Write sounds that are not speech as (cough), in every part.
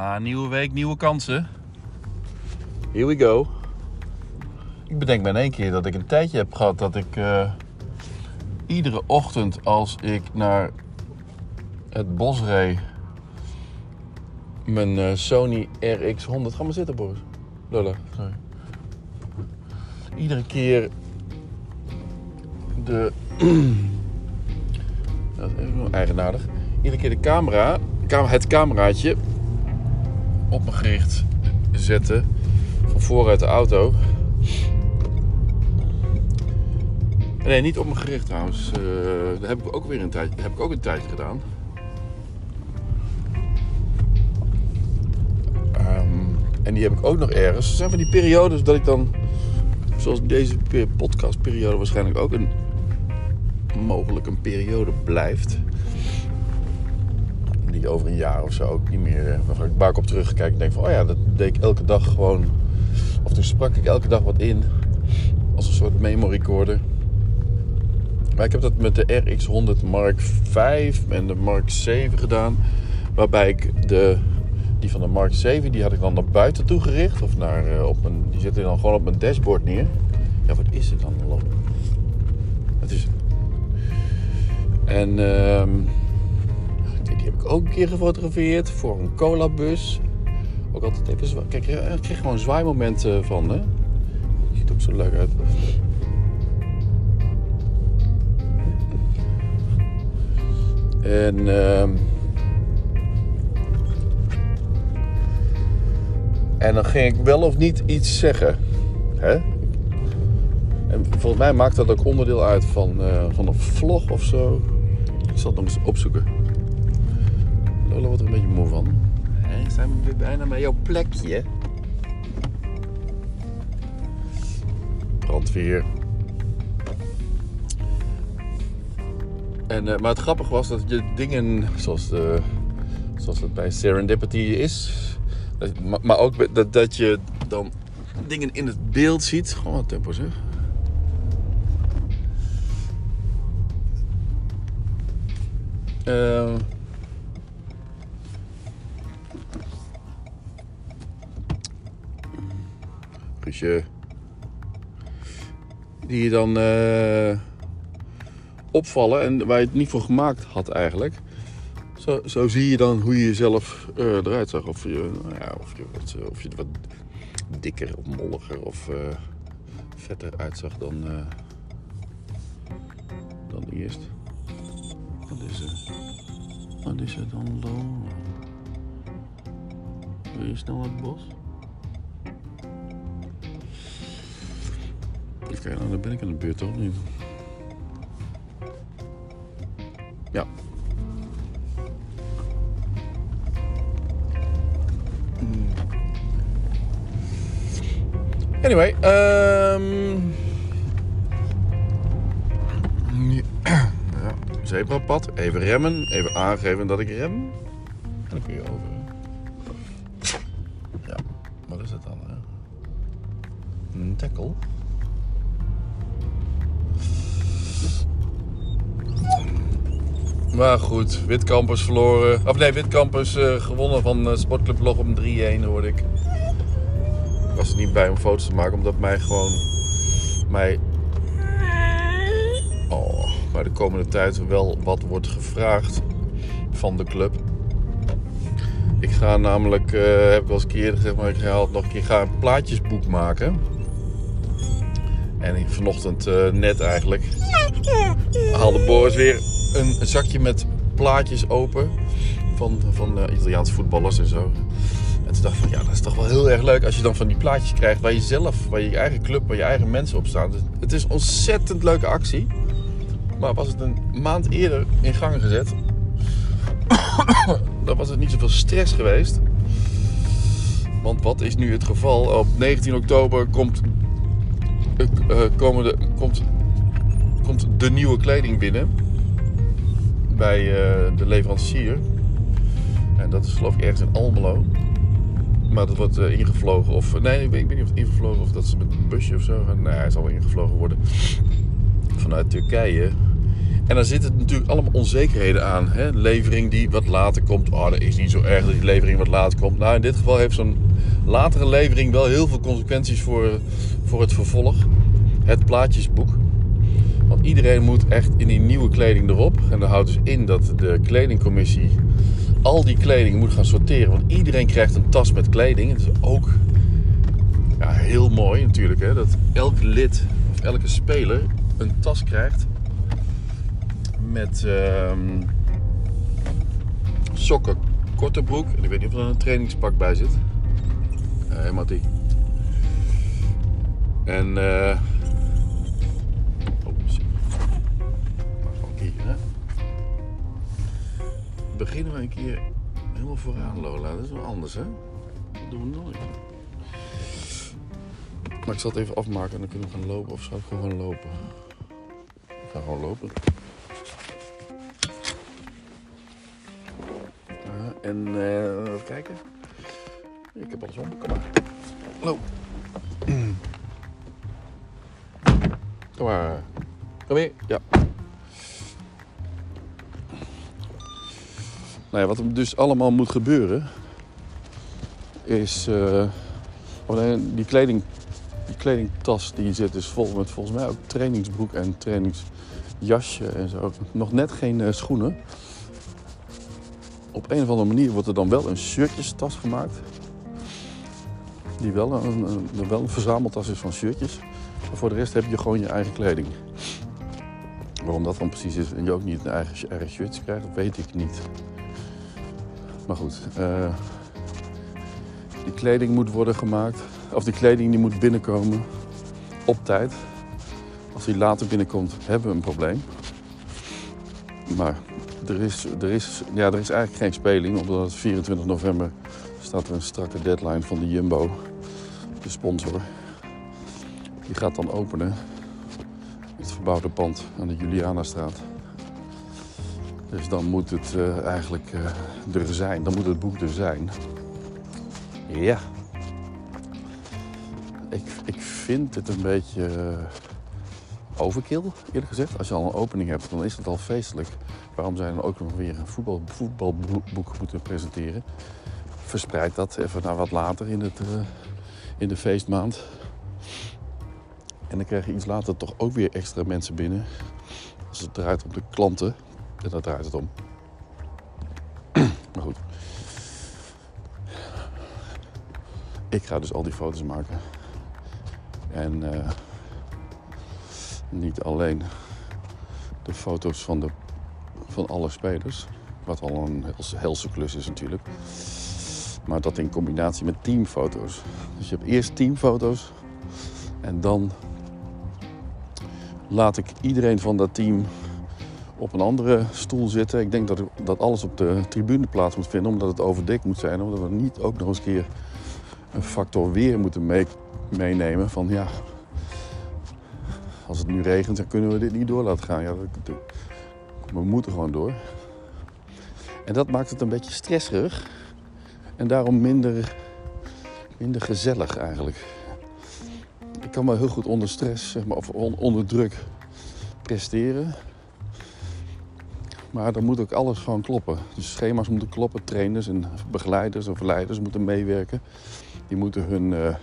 Ah, nieuwe week, nieuwe kansen. Here we go. Ik bedenk me in één keer dat ik een tijdje heb gehad dat ik eh, iedere ochtend als ik naar het bos reed mijn eh, Sony RX100. Ga maar zitten, Boris. Lola, sorry. Iedere keer de. (clears throat) dat is even eigenaardig. Iedere keer de camera, cam- het cameraatje op me gericht zetten. Van vooruit de auto. Nee, niet op me gericht trouwens. Eh, dat heb ik ook weer een tijdje, heb ik ook een tijdje gedaan. Ehm, en die heb ik ook nog ergens. Er zijn van die periodes dat ik dan, zoals deze pe- podcastperiode waarschijnlijk ook een mogelijk een periode blijft. Die over een jaar of zo ook niet meer. eh, ik waar ik op terugkijk en denk van, oh ja, dat deed ik elke dag gewoon. Of toen sprak ik elke dag wat in. Als een soort memory recorder. Maar ik heb dat met de RX100 Mark V en de Mark 7 gedaan. Waarbij ik de, die van de Mark 7, die had ik dan naar buiten toe gericht. Of naar, eh, op mijn, die zette dan gewoon op mijn dashboard neer. Ja, wat is het dan? Wat is het? En ehm, die, heb ik ook een keer gefotografeerd voor een colabus. Ook altijd even Kijk, eh, ik kreeg gewoon zwaaimomenten van, hè? Ziet ook zo leuk uit. En ehm, en dan ging ik wel of niet iets zeggen. Hè? En volgens mij maakt dat ook onderdeel uit van, eh, van een vlog of zo. Ik zal het nog eens opzoeken. Lola wordt er een beetje moe van. Hé, zijn we weer bijna bij jouw plekje? Brandweer. En, eh, maar het grappige was dat je dingen, zoals, de, zoals het bij Serendipity is, dat- maar, maar ook dat, dat je dan dingen in het beeld ziet. Gewoon wat tempo zeg. Eh, Guusje. Die je dan eh, opvallen en waar je het niet voor gemaakt had eigenlijk. Zo, zo zie je dan hoe je jezelf eh, eruit zag. Of je, nou ja, of, je wat, eh, of je wat dikker of molliger of eh, vetter uitzag dan, eh, dan eerst. Wat is het? Wat is dan? Wil je snel het bos? Even nou, dan ben ik aan de beurt toch niet? Ja. Hmm. Anyway, ehm (clears throat) ja, zebrapad. Even remmen, even aangeven dat ik rem. En dan kun je over. Ja, wat is dat dan? Hè? Een tackle. Maar goed, Witkampers verloren. Of nee, Witkampers eh, gewonnen van eh, Sportclub Lochem 3-1 hoorde ik. Ik was er niet bij om foto's te maken, omdat mij gewoon... Mij... Oh, maar de komende tijd wel wat wordt gevraagd van de club. Ik ga namelijk, eh, heb ik al eens een keer gezegd, maar ik ga nog een keer ga een plaatjesboek maken. En vanochtend net eigenlijk haalde Boris weer een, zakje met plaatjes open van, van eh, Italiaanse voetballers en zo. En toen dacht ik van ja, dat is toch wel heel erg leuk als je dan van die plaatjes krijgt waar je zelf, waar je eigen club, waar je eigen mensen op staan. Dus het is een ontzettend leuke actie. Maar was het een maand eerder in gang gezet, (coughs) dan was het niet zoveel stress geweest. Want wat is nu het geval? Op 19 oktober komt, eh, eh, komen de, komt, komt de nieuwe kleding binnen bij eh, de leverancier. En dat is geloof ik ergens in Almelo. Maar dat wordt eh, ingevlogen of... Nee, ik weet, niet of het ingevlogen of dat ze met een busje of zo. Nee, hij zal wel ingevlogen worden. Vanuit Turkije. En daar zitten natuurlijk allemaal onzekerheden aan. Hè? Levering die wat later komt. Oh, dat is niet zo erg dat die levering wat later komt. Nou, in dit geval heeft zo'n latere levering wel heel veel consequenties voor, voor het vervolg. Het plaatjesboek. Want iedereen moet echt in die nieuwe kleding erop. En dat houdt dus in dat de kledingcommissie al die kleding moet gaan sorteren. Want iedereen krijgt een tas met kleding. Het is ook ja, heel mooi natuurlijk. Hè, dat elke lid of elke speler een tas krijgt. Met ehm, sokken, korte broek. En ik weet niet of er een trainingspak bij zit. Hé uh, En... eh beginnen we een keer helemaal vooraan, Lola. Dat is wel anders, hè? Dat doen we nooit. Maar ik zal het even afmaken en dan kunnen we gaan lopen. Of zou ik gewoon lopen? Ik ga gewoon lopen. En uh, even kijken. Ik heb alles om. Kom maar. Hallo. (clears throat) Kom maar. Kom hier. Ja. Nou ja, wat er dus allemaal moet gebeuren, is. Uh, die, kleding, die kledingtas die zit dus vol met volgens mij ook trainingsbroek en trainingsjasje en zo. Nog net geen uh, schoenen. Op een of andere manier wordt er dan wel een shirtjestas gemaakt. Die wel een, wel een verzameltas is van shirtjes. Maar voor de rest heb je gewoon je eigen kleding. Waarom dat dan precies is en je ook niet een eigen, eigen shirtje krijgt, weet ik niet. Maar goed, uh, die kleding moet worden gemaakt. Of die kleding die moet binnenkomen op tijd. Als die later binnenkomt, hebben we een probleem. Maar er is, er is, ja, er is eigenlijk geen speling, omdat het 24 november staat er een strakke deadline van de Jumbo, de sponsor. Die gaat dan openen. Het verbouwde pand aan de Julianastraat. Dus dan moet het uh, eigenlijk uh, er zijn. Dan moet het boek er zijn. Ja. Ik, ik vind het een beetje uh, overkill, eerlijk gezegd. Als je al een opening hebt, dan is het al feestelijk. Waarom zijn we ook nog weer een voetbal, voetbalboek moeten presenteren? Verspreid dat even naar wat later in, het, in de feestmaand. En dan krijg je iets later toch ook weer extra mensen binnen. Als het draait om de klanten. En daar draait het om. maar goed. Ik ga dus al die foto's maken. En uh, niet alleen de foto's van, de, van alle spelers. Wat al een helse klus is natuurlijk. Maar dat in combinatie met teamfoto's. Dus je hebt eerst teamfoto's. En dan laat ik iedereen van dat team op een andere stoel zitten. Ik denk dat, dat alles op de tribune plaats moet vinden, omdat het overdekt moet zijn. Omdat we niet ook nog eens een keer een factor weer moeten mee, meenemen. Van ja, als het nu regent, dan kunnen we dit niet door laten gaan. Ja, we moeten gewoon door. En dat maakt het een beetje stresserig. En daarom minder, minder gezellig eigenlijk. Ik kan wel heel goed onder stress, zeg maar, of onder druk presteren. Maar dan moet ook alles gewoon kloppen. Dus schema's moeten kloppen, trainers en begeleiders of leiders moeten meewerken. Die moeten hun, uh,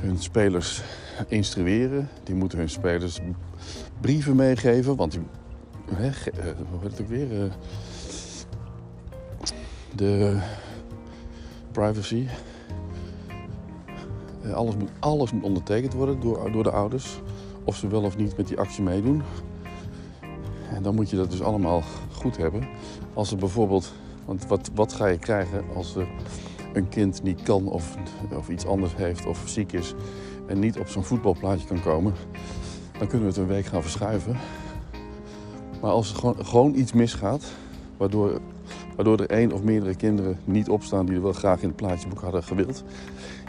hun spelers instrueren. Die moeten hun spelers brieven meegeven. Want hè, uh, hoe heet het ook weer? Uh, de privacy. alles, moet, alles moet ondertekend worden door, door de ouders. Of ze wel of niet met die actie meedoen. En dan moet je dat dus allemaal goed hebben. Als er bijvoorbeeld, want wat, wat ga je krijgen als er een kind niet kan of, of iets anders heeft of ziek is en niet op zo'n voetbalplaatje kan komen, dan kunnen we het een week gaan verschuiven. Maar als er gewoon, gewoon iets misgaat, waardoor, waardoor er één of meerdere kinderen niet opstaan die er wel graag in het plaatjeboek hadden gewild,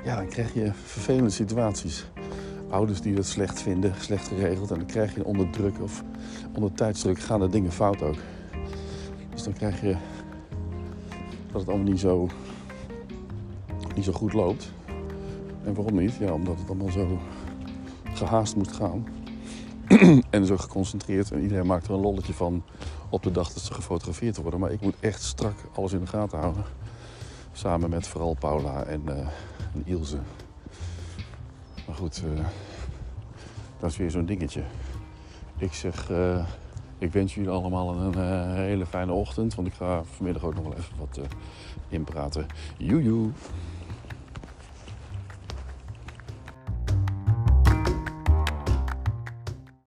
ja, dan krijg je vervelende situaties. Ouders die dat slecht vinden, slecht geregeld en dan krijg je onder druk of onder tijdsdruk gaan er dingen fout ook. Dus dan krijg je dat het allemaal niet zo, niet zo goed loopt. En waarom niet? Ja, omdat het allemaal zo gehaast moet gaan. (clears throat) en zo geconcentreerd. En iedereen maakt er een lolletje van op de dag dat ze gefotografeerd worden. Maar ik moet echt strak alles in de gaten houden. Samen met vooral Paula en, uh, en Ilse. Maar goed, uh, dat is weer zo'n dingetje. Ik zeg, uh, ik wens jullie allemaal een hele fijne ochtend. Want ik ga vanmiddag ook nog wel even wat inpraten. Joejoe!